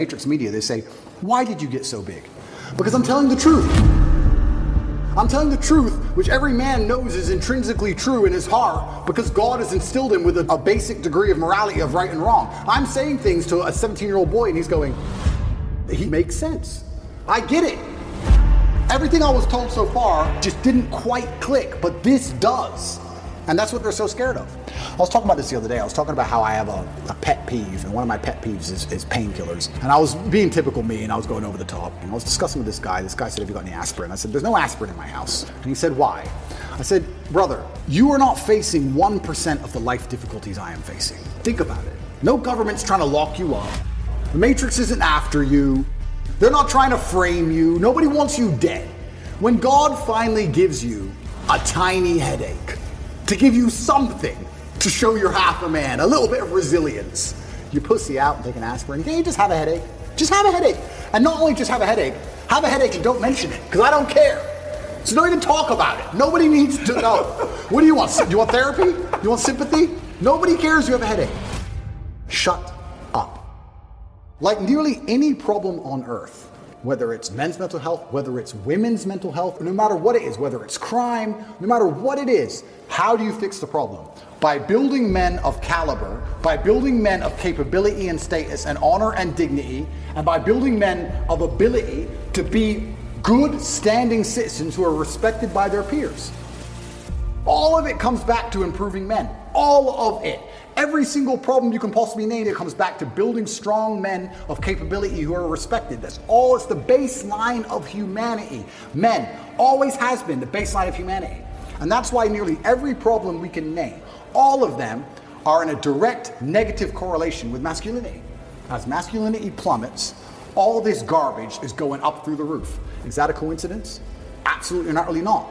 Matrix Media, they say, Why did you get so big? Because I'm telling the truth. I'm telling the truth, which every man knows is intrinsically true in his heart, because God has instilled him with a, a basic degree of morality of right and wrong. I'm saying things to a 17 year old boy, and he's going, He makes sense. I get it. Everything I was told so far just didn't quite click, but this does. And that's what they're so scared of. I was talking about this the other day. I was talking about how I have a, a pet peeve, and one of my pet peeves is, is painkillers. And I was being typical me, and I was going over the top. And I was discussing with this guy. This guy said, Have you got any aspirin? I said, There's no aspirin in my house. And he said, Why? I said, Brother, you are not facing 1% of the life difficulties I am facing. Think about it. No government's trying to lock you up. The Matrix isn't after you. They're not trying to frame you. Nobody wants you dead. When God finally gives you a tiny headache, to give you something to show you're half a man, a little bit of resilience. You pussy out and take an aspirin. You can't just have a headache. Just have a headache. And not only just have a headache, have a headache and don't mention it, because I don't care. So don't even talk about it. Nobody needs to know. what do you want? Do you want therapy? You want sympathy? Nobody cares you have a headache. Shut up. Like nearly any problem on earth, whether it's men's mental health, whether it's women's mental health, no matter what it is, whether it's crime, no matter what it is, how do you fix the problem? By building men of caliber, by building men of capability and status and honor and dignity, and by building men of ability to be good standing citizens who are respected by their peers. All of it comes back to improving men. All of it. Every single problem you can possibly name, it comes back to building strong men of capability who are respected. That's all, it's the baseline of humanity. Men always has been the baseline of humanity. And that's why nearly every problem we can name, all of them are in a direct negative correlation with masculinity. As masculinity plummets, all this garbage is going up through the roof. Is that a coincidence? Absolutely not really not.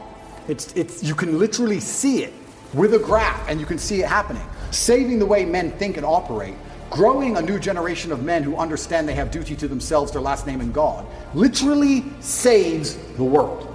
It's, it's, you can literally see it with a graph and you can see it happening saving the way men think and operate, growing a new generation of men who understand they have duty to themselves, their last name, and God, literally saves the world.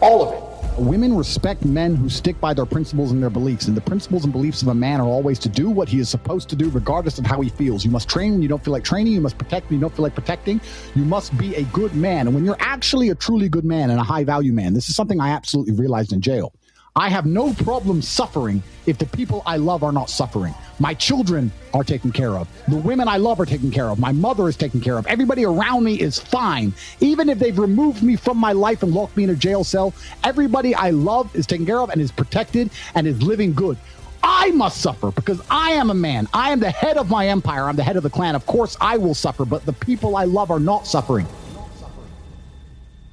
All of it. Women respect men who stick by their principles and their beliefs. And the principles and beliefs of a man are always to do what he is supposed to do, regardless of how he feels. You must train when you don't feel like training. You must protect when you don't feel like protecting. You must be a good man. And when you're actually a truly good man and a high value man, this is something I absolutely realized in jail. I have no problem suffering if the people I love are not suffering. My children are taken care of. The women I love are taken care of. My mother is taken care of. Everybody around me is fine. Even if they've removed me from my life and locked me in a jail cell, everybody I love is taken care of and is protected and is living good. I must suffer because I am a man. I am the head of my empire. I'm the head of the clan. Of course, I will suffer, but the people I love are not suffering.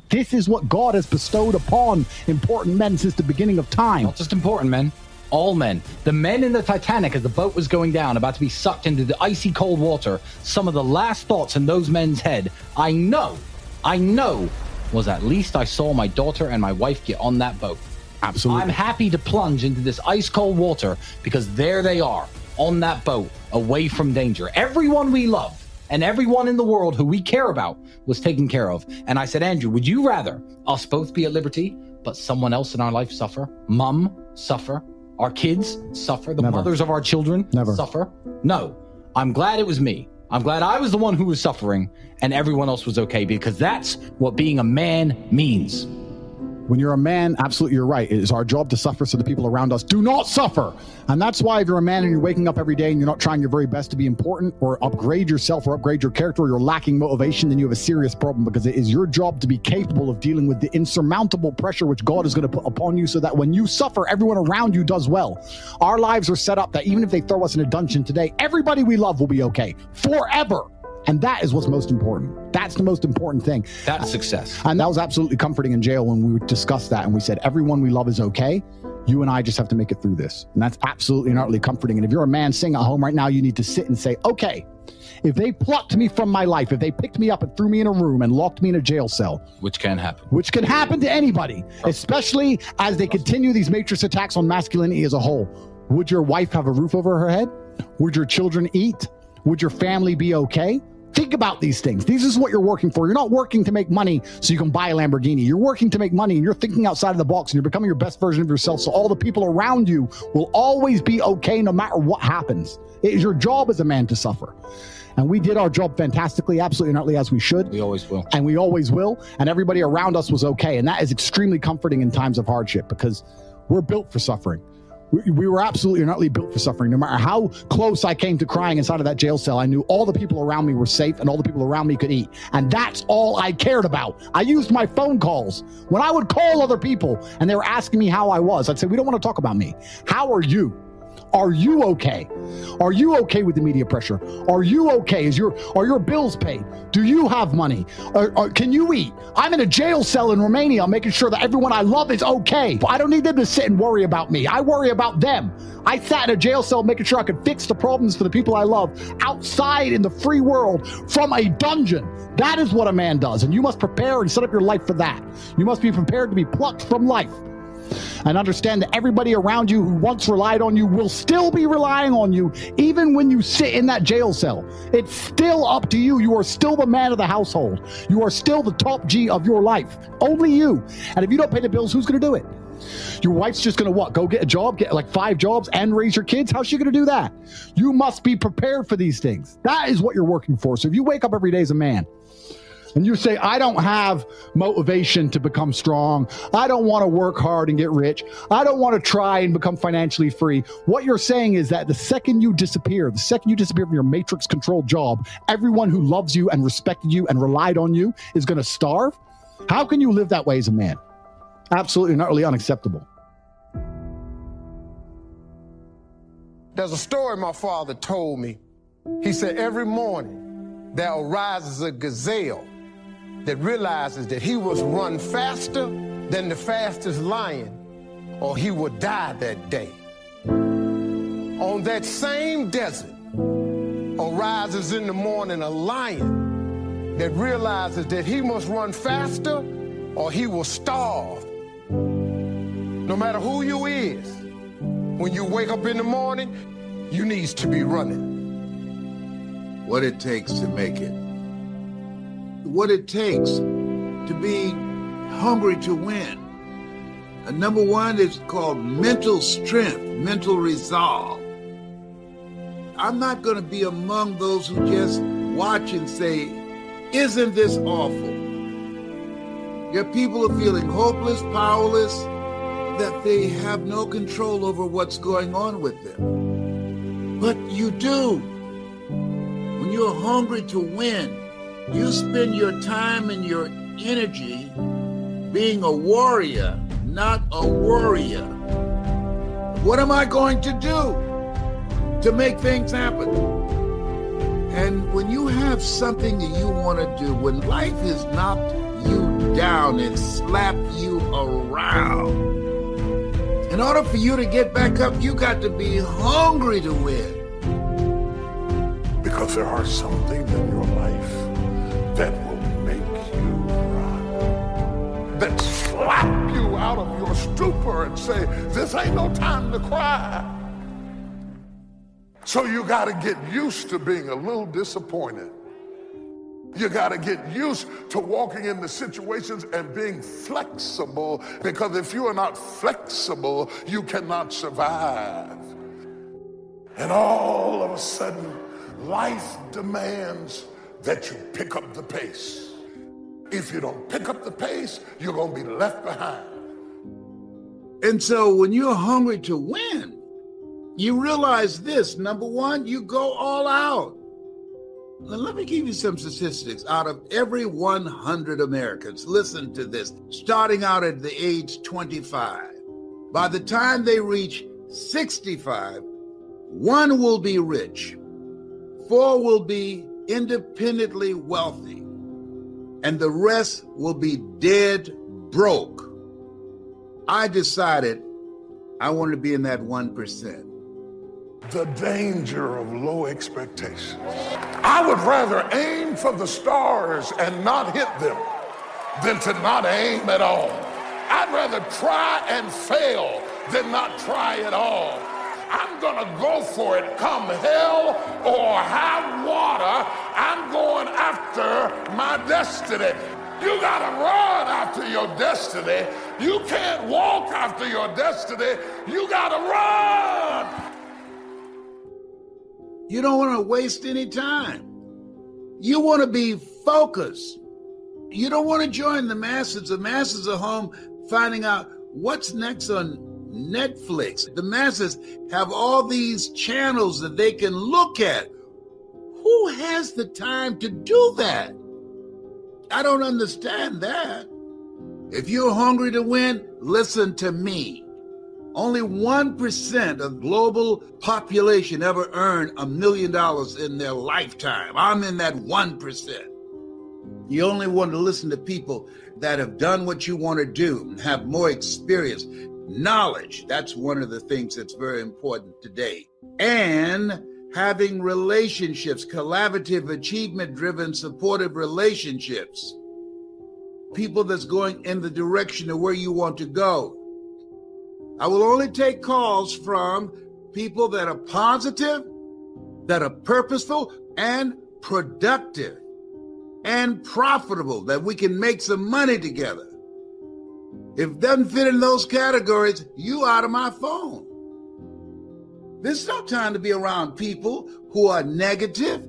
This is what God has bestowed upon important men since the beginning of time. Not just important men, all men. The men in the Titanic as the boat was going down, about to be sucked into the icy cold water, some of the last thoughts in those men's head, I know, I know, was at least I saw my daughter and my wife get on that boat. Absolutely. I'm happy to plunge into this ice cold water because there they are on that boat, away from danger. Everyone we love and everyone in the world who we care about was taken care of. And I said, Andrew, would you rather us both be at liberty, but someone else in our life suffer? Mum suffer? Our kids suffer? The Never. mothers of our children Never. suffer? No. I'm glad it was me. I'm glad I was the one who was suffering and everyone else was okay because that's what being a man means. When you're a man, absolutely you're right. It is our job to suffer so the people around us do not suffer. And that's why if you're a man and you're waking up every day and you're not trying your very best to be important or upgrade yourself or upgrade your character or you're lacking motivation, then you have a serious problem because it is your job to be capable of dealing with the insurmountable pressure which God is going to put upon you so that when you suffer, everyone around you does well. Our lives are set up that even if they throw us in a dungeon today, everybody we love will be okay forever. And that is what's most important. That's the most important thing. That's success. And that was absolutely comforting in jail when we discussed that and we said, everyone we love is okay. You and I just have to make it through this. And that's absolutely and utterly comforting. And if you're a man sitting at home right now, you need to sit and say, okay, if they plucked me from my life, if they picked me up and threw me in a room and locked me in a jail cell, Which can happen. which can happen to anybody, especially as they continue these matrix attacks on masculinity as a whole, would your wife have a roof over her head? Would your children eat? Would your family be okay? Think about these things. This is what you're working for. You're not working to make money so you can buy a Lamborghini. You're working to make money and you're thinking outside of the box and you're becoming your best version of yourself so all the people around you will always be okay no matter what happens. It is your job as a man to suffer. And we did our job fantastically, absolutely not as we should. We always will. And we always will. And everybody around us was okay. And that is extremely comforting in times of hardship because we're built for suffering. We, we were absolutely not built for suffering. No matter how close I came to crying inside of that jail cell, I knew all the people around me were safe and all the people around me could eat. And that's all I cared about. I used my phone calls. When I would call other people and they were asking me how I was, I'd say, We don't want to talk about me. How are you? Are you okay? Are you okay with the media pressure? Are you okay? Is your are your bills paid? Do you have money? Or, or, can you eat? I'm in a jail cell in Romania. Making sure that everyone I love is okay. I don't need them to sit and worry about me. I worry about them. I sat in a jail cell making sure I could fix the problems for the people I love outside in the free world from a dungeon. That is what a man does, and you must prepare and set up your life for that. You must be prepared to be plucked from life and understand that everybody around you who once relied on you will still be relying on you even when you sit in that jail cell. It's still up to you. You are still the man of the household. You are still the top G of your life. Only you. And if you don't pay the bills, who's going to do it? Your wife's just going to what? Go get a job, get like five jobs and raise your kids? How's she going to do that? You must be prepared for these things. That is what you're working for. So if you wake up every day as a man, and you say, I don't have motivation to become strong. I don't want to work hard and get rich. I don't want to try and become financially free. What you're saying is that the second you disappear, the second you disappear from your matrix controlled job, everyone who loves you and respected you and relied on you is going to starve. How can you live that way as a man? Absolutely not really unacceptable. There's a story my father told me. He said, Every morning there arises a gazelle that realizes that he was run faster than the fastest lion or he would die that day. On that same desert arises in the morning a lion that realizes that he must run faster or he will starve. No matter who you is, when you wake up in the morning, you needs to be running. What it takes to make it what it takes to be hungry to win. And number one is called mental strength, mental resolve. I'm not going to be among those who just watch and say, Isn't this awful? Your people are feeling hopeless, powerless, that they have no control over what's going on with them. But you do. When you're hungry to win, you spend your time and your energy being a warrior, not a warrior. What am I going to do to make things happen? And when you have something that you want to do, when life has knocked you down and slapped you around, in order for you to get back up, you got to be hungry to win. Because there are some things in your life that will make you run. That slap you out of your stupor and say, this ain't no time to cry. So you got to get used to being a little disappointed. You got to get used to walking into situations and being flexible because if you are not flexible, you cannot survive. And all of a sudden, life demands that you pick up the pace. If you don't pick up the pace, you're going to be left behind. And so when you're hungry to win, you realize this number one, you go all out. Now, let me give you some statistics. Out of every 100 Americans, listen to this, starting out at the age 25, by the time they reach 65, one will be rich, four will be independently wealthy, and the rest will be dead broke. I decided I wanted to be in that 1%. The danger of low expectations. I would rather aim for the stars and not hit them than to not aim at all. I'd rather try and fail than not try at all. I'm going to go for it come hell or high water. I'm going after my destiny. You got to run after your destiny. You can't walk after your destiny. You got to run. You don't want to waste any time. You want to be focused. You don't want to join the masses. The masses are home finding out what's next on Netflix. The masses have all these channels that they can look at. Who has the time to do that? I don't understand that. If you're hungry to win, listen to me. Only 1% of global population ever earn a million dollars in their lifetime. I'm in that 1%. You only want to listen to people that have done what you want to do, have more experience, knowledge. That's one of the things that's very important today. And having relationships, collaborative, achievement driven, supportive relationships. People that's going in the direction of where you want to go. I will only take calls from people that are positive, that are purposeful, and productive and profitable, that we can make some money together. If it doesn't fit in those categories, you out of my phone. This is no time to be around people who are negative,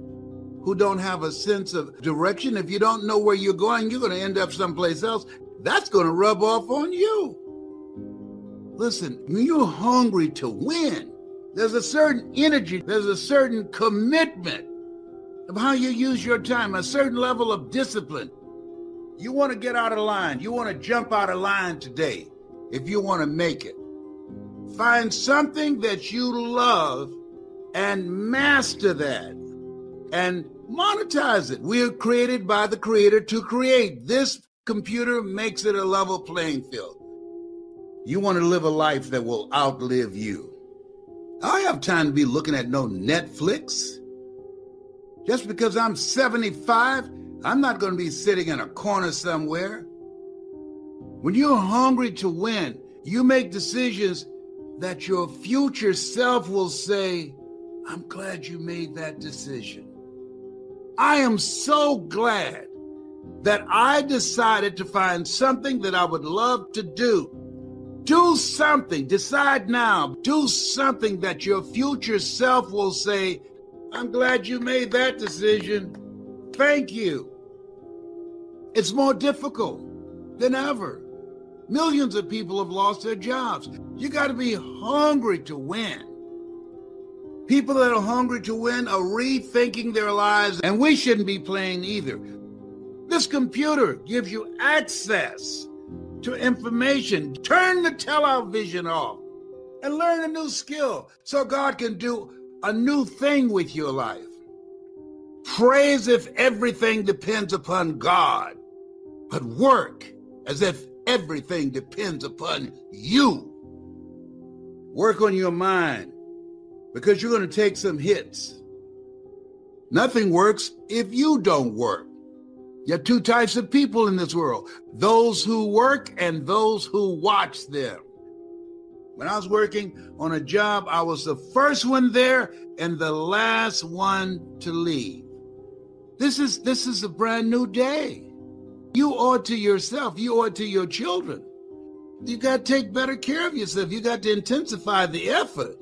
who don't have a sense of direction. If you don't know where you're going, you're going to end up someplace else. That's going to rub off on you. Listen, when you're hungry to win, there's a certain energy, there's a certain commitment of how you use your time, a certain level of discipline. You want to get out of line. You want to jump out of line today if you want to make it. Find something that you love and master that and monetize it. We are created by the creator to create. This computer makes it a level playing field. You want to live a life that will outlive you. I have time to be looking at no Netflix. Just because I'm 75, I'm not going to be sitting in a corner somewhere. When you're hungry to win, you make decisions that your future self will say, I'm glad you made that decision. I am so glad that I decided to find something that I would love to do. Do something, decide now, do something that your future self will say, I'm glad you made that decision. Thank you. It's more difficult than ever. Millions of people have lost their jobs. You got to be hungry to win. People that are hungry to win are rethinking their lives, and we shouldn't be playing either. This computer gives you access to information. Turn the television off and learn a new skill so God can do a new thing with your life. Pray as if everything depends upon God, but work as if everything depends upon you. Work on your mind because you're going to take some hits. Nothing works if you don't work. There are two types of people in this world those who work and those who watch them. When I was working on a job, I was the first one there and the last one to leave. This is this is a brand new day. You owe it to yourself, you owe it to your children. You got to take better care of yourself. You got to intensify the effort.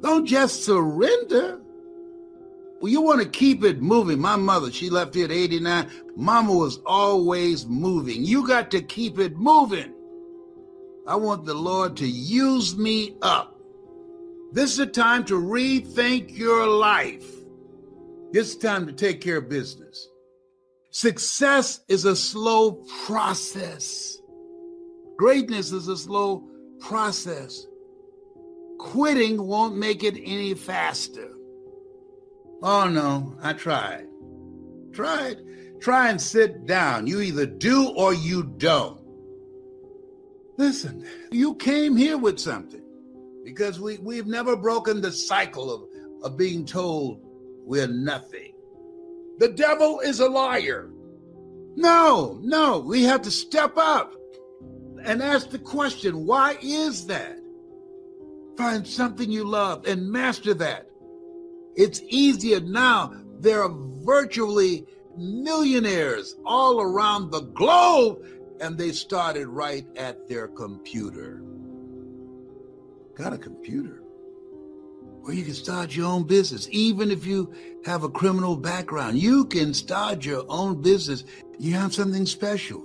Don't just surrender. Well, you want to keep it moving. My mother, she left here at 89. Mama was always moving. You got to keep it moving. I want the Lord to use me up. This is a time to rethink your life. Is time to take care of business. Success is a slow process. Greatness is a slow process. Quitting won't make it any faster. Oh no, I tried. Tried. Try and sit down. You either do or you don't. Listen, you came here with something because we, we've never broken the cycle of, of being told we're nothing. The devil is a liar. No, no, we have to step up and ask the question why is that? Find something you love and master that. It's easier now. There are virtually millionaires all around the globe and they started right at their computer. Got a computer. Or you can start your own business. Even if you have a criminal background, you can start your own business. You have something special.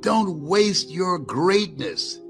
Don't waste your greatness.